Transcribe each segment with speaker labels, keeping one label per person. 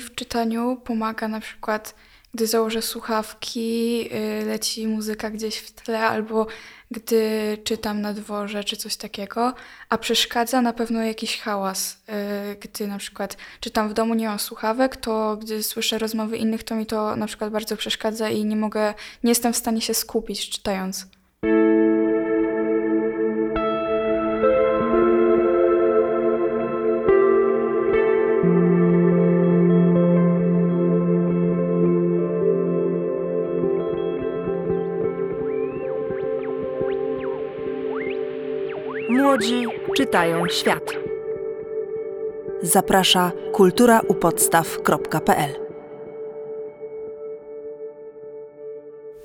Speaker 1: w czytaniu pomaga na przykład, gdy założę słuchawki, y, leci muzyka gdzieś w tle, albo gdy czytam na dworze, czy coś takiego, a przeszkadza na pewno jakiś hałas. Y, gdy na przykład czytam w domu, nie mam słuchawek, to gdy słyszę rozmowy innych, to mi to na przykład bardzo przeszkadza i nie mogę, nie jestem w stanie się skupić czytając.
Speaker 2: Młodzi czytają świat. Zaprasza kulturaupodstaw.pl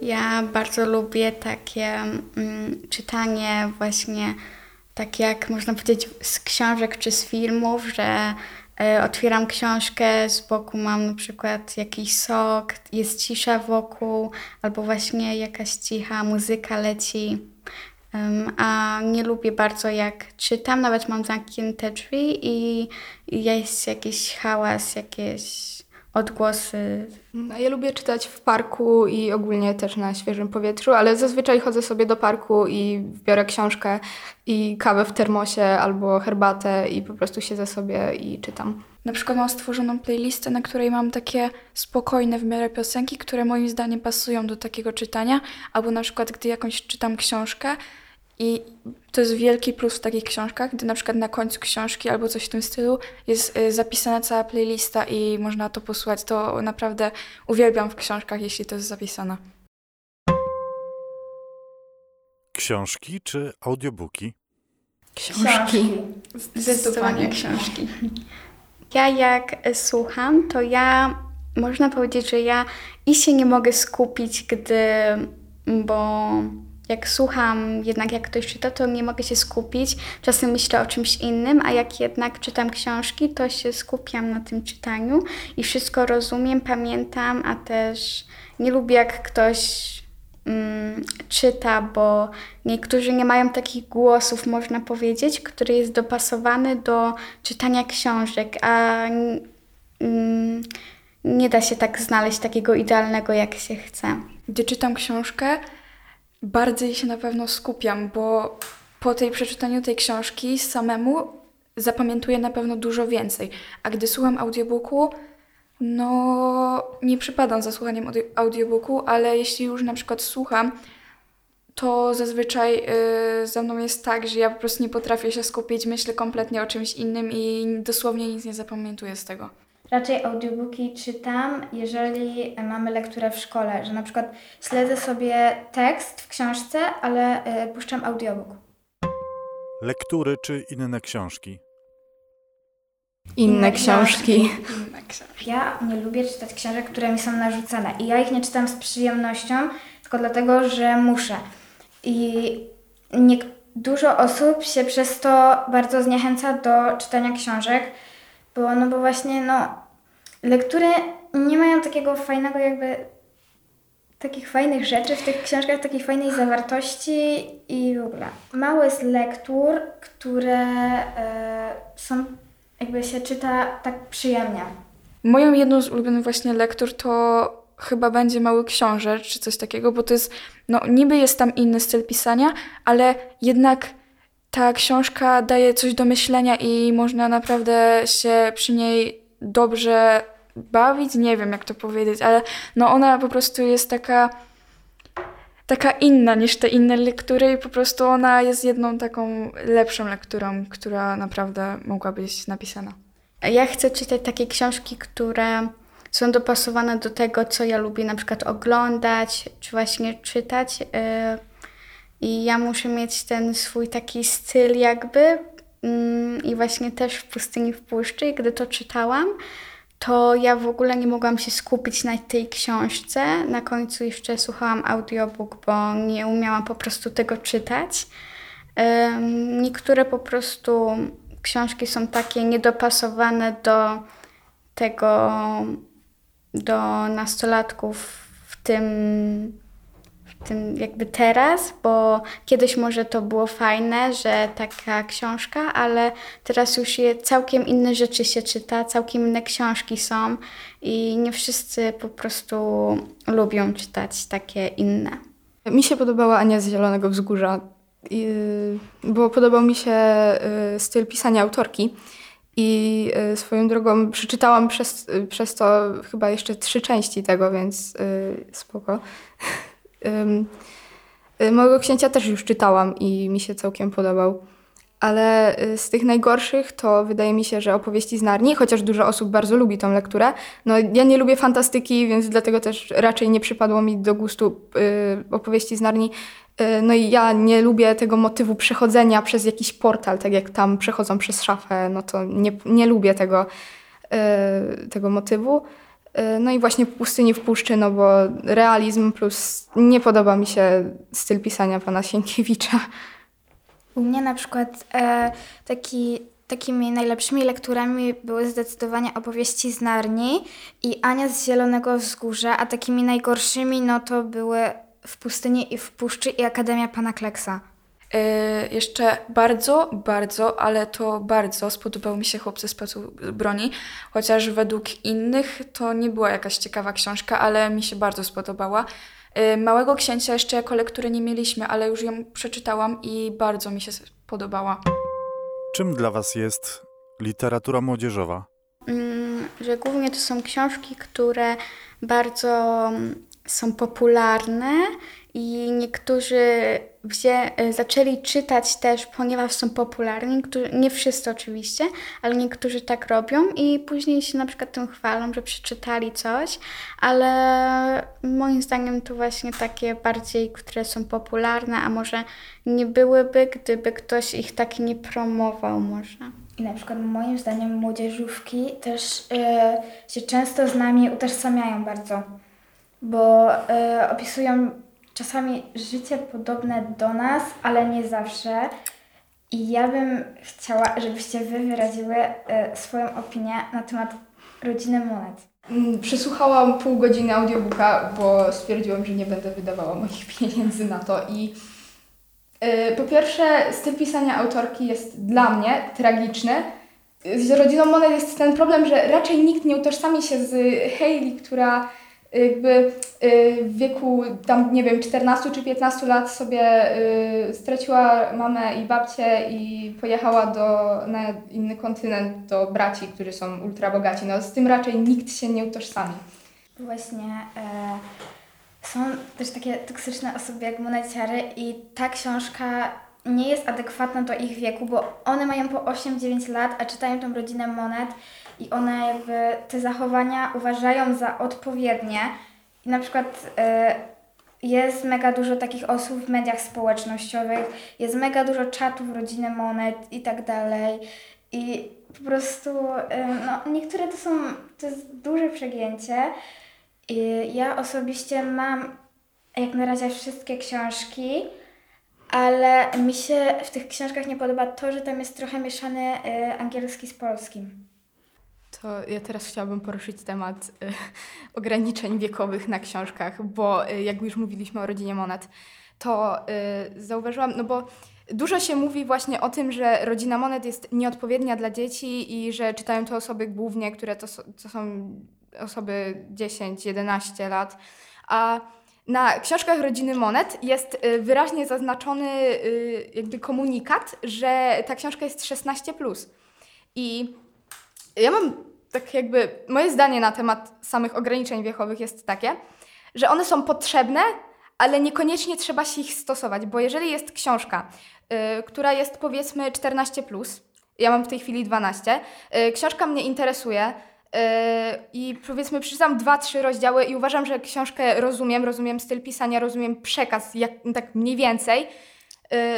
Speaker 3: Ja bardzo lubię takie mm, czytanie właśnie tak jak można powiedzieć z książek czy z filmów, że y, otwieram książkę, z boku mam na przykład jakiś sok, jest cisza wokół, albo właśnie jakaś cicha muzyka leci. A nie lubię bardzo jak czytam, nawet mam zamknięte drzwi i jest jakiś hałas, jakieś odgłosy.
Speaker 4: No, ja lubię czytać w parku i ogólnie też na świeżym powietrzu, ale zazwyczaj chodzę sobie do parku i biorę książkę i kawę w termosie albo herbatę i po prostu siedzę sobie i czytam.
Speaker 1: Na przykład mam stworzoną playlistę, na której mam takie spokojne w miarę piosenki, które moim zdaniem pasują do takiego czytania, albo na przykład gdy jakąś czytam książkę i to jest wielki plus w takich książkach, gdy na przykład na końcu książki albo coś w tym stylu jest y, zapisana cała playlista i można to posłuchać. To naprawdę uwielbiam w książkach, jeśli to jest zapisane.
Speaker 5: Książki czy audiobooki?
Speaker 3: Książki. Zdecydowanie książki. Ja jak słucham, to ja można powiedzieć, że ja i się nie mogę skupić, gdy, bo jak słucham jednak jak ktoś czyta, to nie mogę się skupić. Czasem myślę o czymś innym, a jak jednak czytam książki, to się skupiam na tym czytaniu i wszystko rozumiem, pamiętam, a też nie lubię jak ktoś mm, czyta, bo niektórzy nie mają takich głosów, można powiedzieć, który jest dopasowany do czytania książek, a mm, nie da się tak znaleźć takiego idealnego, jak się chce.
Speaker 1: Gdy czytam książkę, bardziej się na pewno skupiam, bo po tej przeczytaniu tej książki samemu zapamiętuję na pewno dużo więcej. A gdy słucham audiobooku, no nie przypadam za słuchaniem audiobooku, ale jeśli już na przykład słucham, to zazwyczaj yy, ze mną jest tak, że ja po prostu nie potrafię się skupić, myślę kompletnie o czymś innym i dosłownie nic nie zapamiętuję z tego.
Speaker 6: Raczej audiobooki czytam, jeżeli mamy lekturę w szkole, że na przykład śledzę sobie tekst w książce, ale y, puszczam audiobook.
Speaker 5: Lektury czy inne książki?
Speaker 4: Inne, inne książki.
Speaker 6: Inne książki. Ja nie lubię czytać książek, które mi są narzucane i ja ich nie czytam z przyjemnością, tylko dlatego, że muszę. I nie, dużo osób się przez to bardzo zniechęca do czytania książek, bo, no bo właśnie no, lektury nie mają takiego fajnego jakby takich fajnych rzeczy w tych książkach, takiej fajnej zawartości i w ogóle. Mało jest lektur, które e, są, jakby się czyta tak przyjemnie.
Speaker 1: Moją jedną z ulubionych właśnie lektur to chyba będzie Mały Książę, czy coś takiego, bo to jest, no niby jest tam inny styl pisania, ale jednak ta książka daje coś do myślenia i można naprawdę się przy niej dobrze bawić, nie wiem jak to powiedzieć, ale no ona po prostu jest taka taka inna niż te inne lektury i po prostu ona jest jedną taką lepszą lekturą, która naprawdę mogła być napisana.
Speaker 3: Ja chcę czytać takie książki, które są dopasowane do tego, co ja lubię na przykład oglądać, czy właśnie czytać. Y, I ja muszę mieć ten swój taki styl jakby. Mm, I właśnie też w Pustyni w Puszczy, gdy to czytałam, to ja w ogóle nie mogłam się skupić na tej książce. Na końcu jeszcze słuchałam audiobook, bo nie umiałam po prostu tego czytać. Niektóre po prostu książki są takie niedopasowane do tego, do nastolatków w tym, tym jakby teraz, bo kiedyś może to było fajne, że taka książka, ale teraz już je całkiem inne rzeczy się czyta, całkiem inne książki są i nie wszyscy po prostu lubią czytać takie inne.
Speaker 4: Mi się podobała Ania z Zielonego Wzgórza, i, bo podobał mi się y, styl pisania autorki. I y, swoją drogą przeczytałam przez, y, przez to chyba jeszcze trzy części tego, więc y, spoko. Y, Małego księcia też już czytałam i mi się całkiem podobał. Ale y, z tych najgorszych to wydaje mi się, że opowieści z Narni, chociaż dużo osób bardzo lubi tą lekturę. No ja nie lubię fantastyki, więc dlatego też raczej nie przypadło mi do gustu y, opowieści z Narni. No i ja nie lubię tego motywu przechodzenia przez jakiś portal, tak jak tam przechodzą przez szafę, no to nie, nie lubię tego, tego motywu. Y, No i właśnie Pustyni w puszczy, no bo realizm plus nie podoba mi się styl pisania pana Sienkiewicza.
Speaker 6: U mnie na przykład e, taki, takimi najlepszymi lekturami były zdecydowanie opowieści z Narni i Ania z Zielonego Wzgórza, a takimi najgorszymi no to były W pustyni i w puszczy i Akademia Pana Kleksa.
Speaker 1: Yy, jeszcze bardzo, bardzo, ale to bardzo spodobał mi się Chłopcy z placu broni, chociaż według innych to nie była jakaś ciekawa książka, ale mi się bardzo spodobała. Yy, Małego Księcia jeszcze jako lektury nie mieliśmy, ale już ją przeczytałam i bardzo mi się podobała.
Speaker 5: Czym dla Was jest literatura młodzieżowa?
Speaker 3: Mm, że głównie to są książki, które bardzo mm, są popularne i niektórzy wzię, e, zaczęli czytać też, ponieważ są popularni. Niektórzy, nie wszyscy oczywiście, ale niektórzy tak robią i później się na przykład tym chwalą, że przeczytali coś, ale moim zdaniem to właśnie takie bardziej, które są popularne, a może nie byłyby, gdyby ktoś ich tak nie promował może.
Speaker 6: I na przykład moim zdaniem młodzieżówki też e, się często z nami utożsamiają bardzo, bo e, opisują czasami życie podobne do nas, ale nie zawsze. I ja bym chciała, żebyście wy wyraziły e, swoją opinię na temat rodziny Monet.
Speaker 4: Mm, Przesłuchałam pół godziny audiobooka, bo stwierdziłam, że nie będę wydawała moich pieniędzy na to i yy, po pierwsze styl pisania autorki jest dla mnie tragiczny. Z rodziną Monet jest ten problem, że raczej nikt nie utożsami się z Hayley, która jakby yy, w wieku tam, nie wiem, 14 czy 15 lat sobie yy, straciła mamę i babcię i pojechała do, na inny kontynent do braci, którzy są ultra bogaci. No z tym raczej nikt się nie utożsami.
Speaker 6: Właśnie e, są też takie toksyczne osoby jak moneciary i ta książka nie jest adekwatna do ich wieku, bo one mają po 8-9 lat, a czytają tą rodzinę monet i one jakby te zachowania uważają za odpowiednie. I na przykład e, jest mega dużo takich osób w mediach społecznościowych, jest mega dużo czatów rodziny monet i tak dalej. I po prostu e, no, niektóre to są, to jest duże przegięcie. I ja osobiście mam jak na razie wszystkie książki, ale mi się w tych książkach nie podoba to, że tam jest trochę mieszany e, angielski z polskim.
Speaker 4: To ja teraz chciałabym poruszyć temat y, ograniczeń wiekowych na książkach, bo y, jak już mówiliśmy o rodzinie Monet, to y, zauważyłam, no bo dużo się mówi właśnie o tym, że rodzina Monet jest nieodpowiednia dla dzieci i że czytają to osoby głównie, które to, to są osoby 10-11 lat, a na książkach rodziny Monet jest y, wyraźnie zaznaczony y, jakby komunikat, że ta książka jest 16+. I ja mam tak jakby, moje zdanie na temat samych ograniczeń wiekowych jest takie, że one są potrzebne, ale niekoniecznie trzeba się ich stosować, bo jeżeli jest książka, y, która jest powiedzmy 14+, plus, ja mam w tej chwili 12, y, książka mnie interesuje y, i powiedzmy przeczytam dwa, trzy rozdziały i uważam, że książkę rozumiem, rozumiem styl pisania, rozumiem przekaz, jak, tak mniej więcej,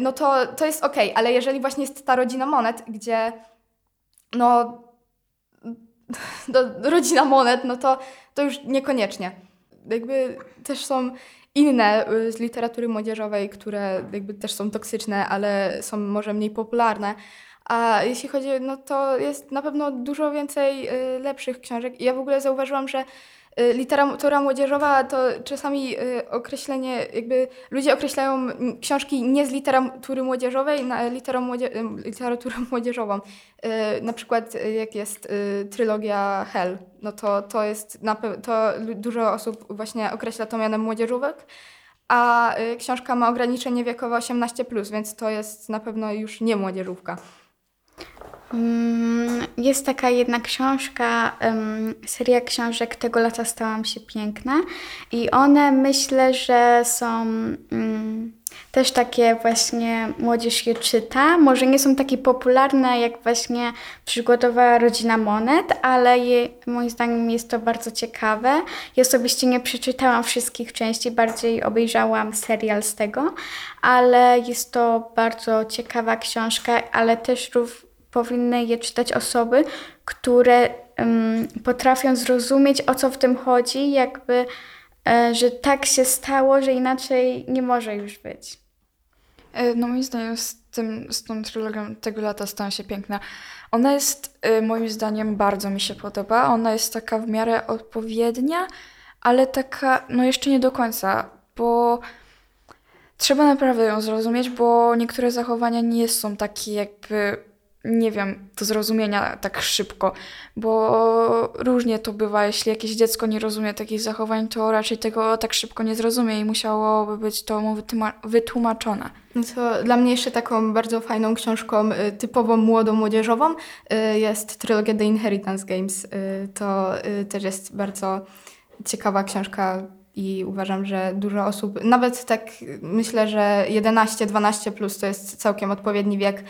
Speaker 4: no to, to jest okej, ale jeżeli właśnie jest ta rodzina monet, gdzie no do, rodzina monet, no to, to już niekoniecznie. Jakby też są inne y, z literatury młodzieżowej, które jakby też są toksyczne, ale są może mniej popularne. A jeśli chodzi, no to jest na pewno dużo więcej y, lepszych książek. I Ja w ogóle zauważyłam, że literatura młodzieżowa to czasami y, określenie, jakby ludzie określają książki nie z literatury młodzieżowej na literom młodzie y, literaturę młodzieżową. Y, Na przykład y, jak jest y, trylogia Hell, no to to jest, to dużo osób właśnie określa to mianem młodzieżówek, a y, książka ma ograniczenie wiekowe 18+, więc to jest na pewno już nie młodzieżówka.
Speaker 3: Mm, Jest taka jedna książka, seria książek Tego lata stałam się piękna i one myślę, że są mm, też takie właśnie, młodzież je czyta. Może nie są takie popularne jak właśnie Przygodowa Rodzina Monet, ale je, moim zdaniem jest to bardzo ciekawe. Ja osobiście nie przeczytałam wszystkich części, bardziej obejrzałam serial z tego, ale jest to bardzo ciekawa książka, ale też rów, powinny je czytać osoby, które em, potrafią zrozumieć, o co w tym chodzi, jakby, e, że tak się stało, że inaczej nie może już być.
Speaker 1: E, No moim zdaniem z, tym, z tą trylogią tego lata stała się piękna. Ona jest e, moim zdaniem bardzo mi się podoba. Ona jest taka w miarę odpowiednia, ale taka no jeszcze nie do końca, bo trzeba naprawdę ją zrozumieć, bo niektóre zachowania nie są takie jakby nie wiem, do zrozumienia tak szybko, bo różnie to bywa. Jeśli jakieś dziecko nie rozumie takich zachowań, to raczej tego tak szybko nie zrozumie i musiałoby być to mu wytłuma- wytłumaczone.
Speaker 4: No dla mnie jeszcze taką bardzo fajną książką, y, typowo młodą, młodzieżową, y, jest trylogia The Inheritance Games. Y, To też jest bardzo ciekawa książka i uważam, że dużo osób, nawet tak myślę, że 11-12 plus to jest całkiem odpowiedni wiek.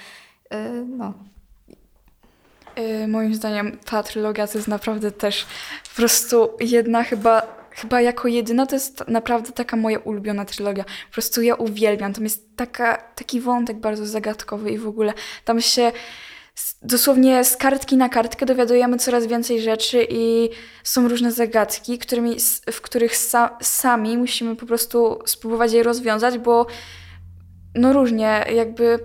Speaker 4: Y, No.
Speaker 1: Yy, moim zdaniem ta trylogia to jest naprawdę też po prostu jedna chyba, chyba jako jedyna to jest naprawdę taka moja ulubiona trylogia. Po prostu ja uwielbiam. Tam jest taka, taki wątek bardzo zagadkowy i w ogóle tam się dosłownie z kartki na kartkę dowiadujemy coraz więcej rzeczy i są różne zagadki, którymi, w których sa, sami musimy po prostu spróbować je rozwiązać, bo no różnie jakby...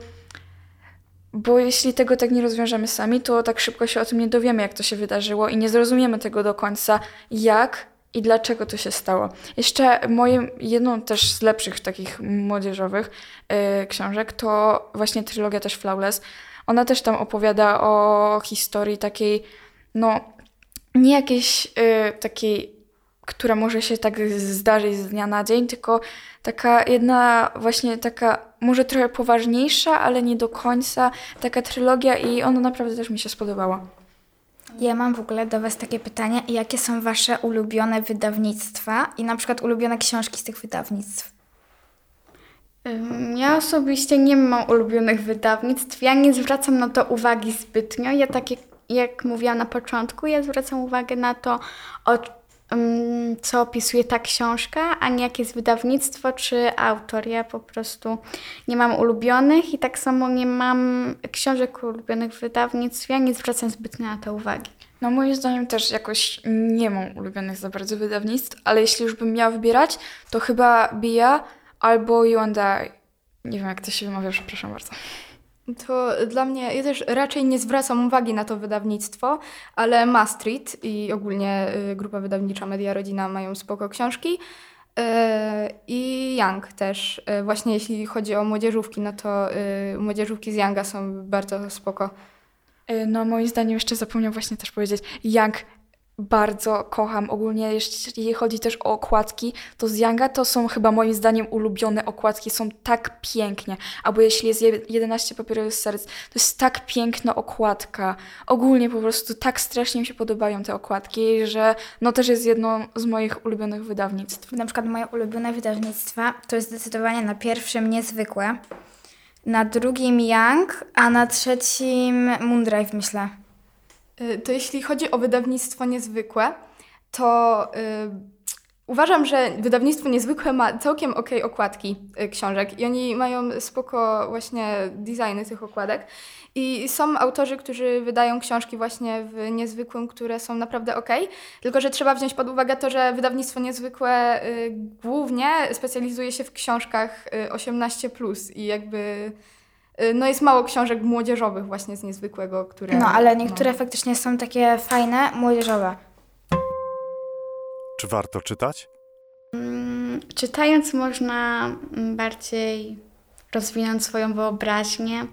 Speaker 1: Bo jeśli tego tak nie rozwiążemy sami, to tak szybko się o tym nie dowiemy, jak to się wydarzyło i nie zrozumiemy tego do końca, jak i dlaczego to się stało. Jeszcze moim, jedną też z lepszych takich młodzieżowych y, książek to właśnie trylogia też Flawless. Ona też tam opowiada o historii takiej, no, nie jakiejś y, takiej, która może się tak zdarzyć z dnia na dzień, tylko taka jedna właśnie taka, może trochę poważniejsza, ale nie do końca, taka trylogia i ona naprawdę też mi się spodobała.
Speaker 6: Ja mam w ogóle do Was takie pytanie, jakie są Wasze ulubione wydawnictwa i na przykład ulubione książki z tych wydawnictw?
Speaker 3: Ja osobiście nie mam ulubionych wydawnictw. Ja nie zwracam na to uwagi zbytnio. Ja tak jak, jak mówiłam na początku, ja zwracam uwagę na to, o, ym, co opisuje ta książka, a nie jakie jest wydawnictwo czy autor. Ja po prostu nie mam ulubionych i tak samo nie mam książek ulubionych wydawnictw. Ja nie zwracam zbytnio na to uwagi.
Speaker 1: No moim zdaniem też jakoś nie mam ulubionych za bardzo wydawnictw, ale jeśli już bym miała wybierać, to chyba Bia albo You and I. Nie wiem jak to się wymawia, przepraszam bardzo.
Speaker 4: To dla mnie, ja też raczej nie zwracam uwagi na to wydawnictwo, ale Ma Street i ogólnie y, grupa wydawnicza Media Rodzina mają spoko książki. Y, I Young też. Y, Właśnie jeśli chodzi o młodzieżówki, no to młodzieżówki z Younga są bardzo spoko.
Speaker 1: No moim zdaniem jeszcze zapomniałam właśnie też powiedzieć, jak bardzo kocham ogólnie, jeśli chodzi też o okładki, to z Younga to są chyba moim zdaniem ulubione okładki, są tak pięknie. Albo jeśli jest je- 11 papierowych serc, to jest tak piękna okładka. Ogólnie po prostu tak strasznie mi się podobają te okładki, że no też jest jedną z moich ulubionych wydawnictw.
Speaker 6: Na przykład moje ulubione wydawnictwa to jest zdecydowanie na pierwszym Niezwykłe, na drugim Young, a na trzecim Moondrive myślę.
Speaker 4: Y, To jeśli chodzi o wydawnictwo niezwykłe, to y, uważam, że wydawnictwo niezwykłe ma całkiem okej okładki y, książek i oni mają spoko właśnie designy tych okładek. I są autorzy, którzy wydają książki właśnie w niezwykłym, które są naprawdę okej, tylko że trzeba wziąć pod uwagę to, że wydawnictwo niezwykłe głównie specjalizuje się w książkach y, 18+, i jakby no jest mało książek młodzieżowych właśnie z niezwykłego, które...
Speaker 6: No, ale niektóre faktycznie są takie fajne, młodzieżowe.
Speaker 5: Czy warto czytać?
Speaker 3: Mm, Czytając można bardziej rozwinąć swoją wyobraźnię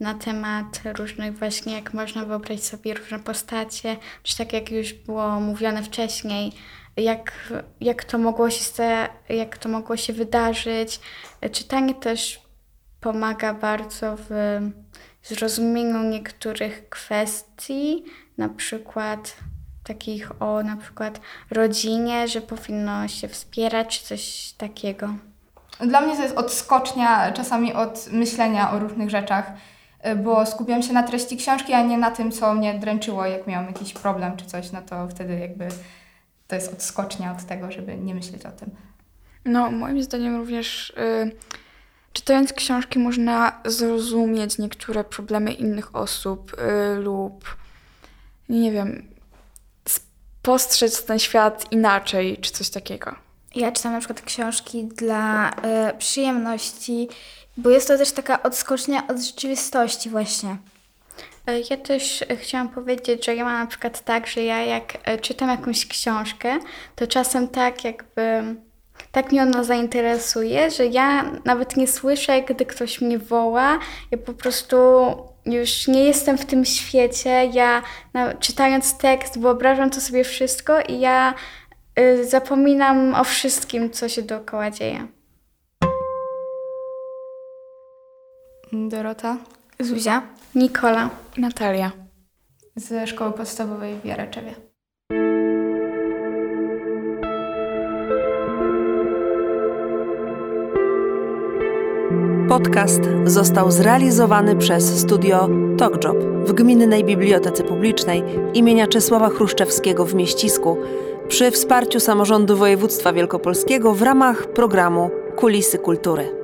Speaker 3: na temat różnych właśnie, jak można wyobrazić sobie różne postacie, czy tak jak już było mówione wcześniej, jak, jak, to, mogło się jak to mogło się wydarzyć. Czytanie też pomaga bardzo w zrozumieniu niektórych kwestii, na przykład takich o na przykład rodzinie, że powinno się wspierać, czy coś takiego.
Speaker 4: Dla mnie to jest odskocznia czasami od myślenia o różnych rzeczach, y, bo skupiam się na treści książki, a nie na tym, co mnie dręczyło, jak miałam jakiś problem czy coś, no to wtedy jakby to jest odskocznia od tego, żeby nie myśleć o tym.
Speaker 1: No, moim zdaniem również y, czytając książki można zrozumieć niektóre problemy innych osób y, lub nie wiem, spostrzec ten świat inaczej, czy coś takiego.
Speaker 6: Ja czytam na przykład książki dla e, przyjemności, bo jest to też taka odskocznia od rzeczywistości właśnie.
Speaker 3: E, Ja też chciałam powiedzieć, że ja mam na przykład tak, że ja jak e, czytam jakąś książkę, to czasem tak jakby tak mnie ona zainteresuje, że ja nawet nie słyszę, gdy ktoś mnie woła. Ja po prostu już nie jestem w tym świecie. Ja na, czytając tekst wyobrażam to sobie wszystko i ja y, zapominam o wszystkim, co się dookoła dzieje.
Speaker 4: Dorota
Speaker 6: Zuzia?
Speaker 3: Nikola.
Speaker 1: Natalia.
Speaker 4: ze szkoły podstawowej w Jaraczewie.
Speaker 2: Podcast został zrealizowany przez studio TokJob w Gminnej Bibliotece Publicznej imienia Czesława Chruszczewskiego w Mieścisku przy wsparciu samorządu województwa wielkopolskiego w ramach programu Kulisy Kultury.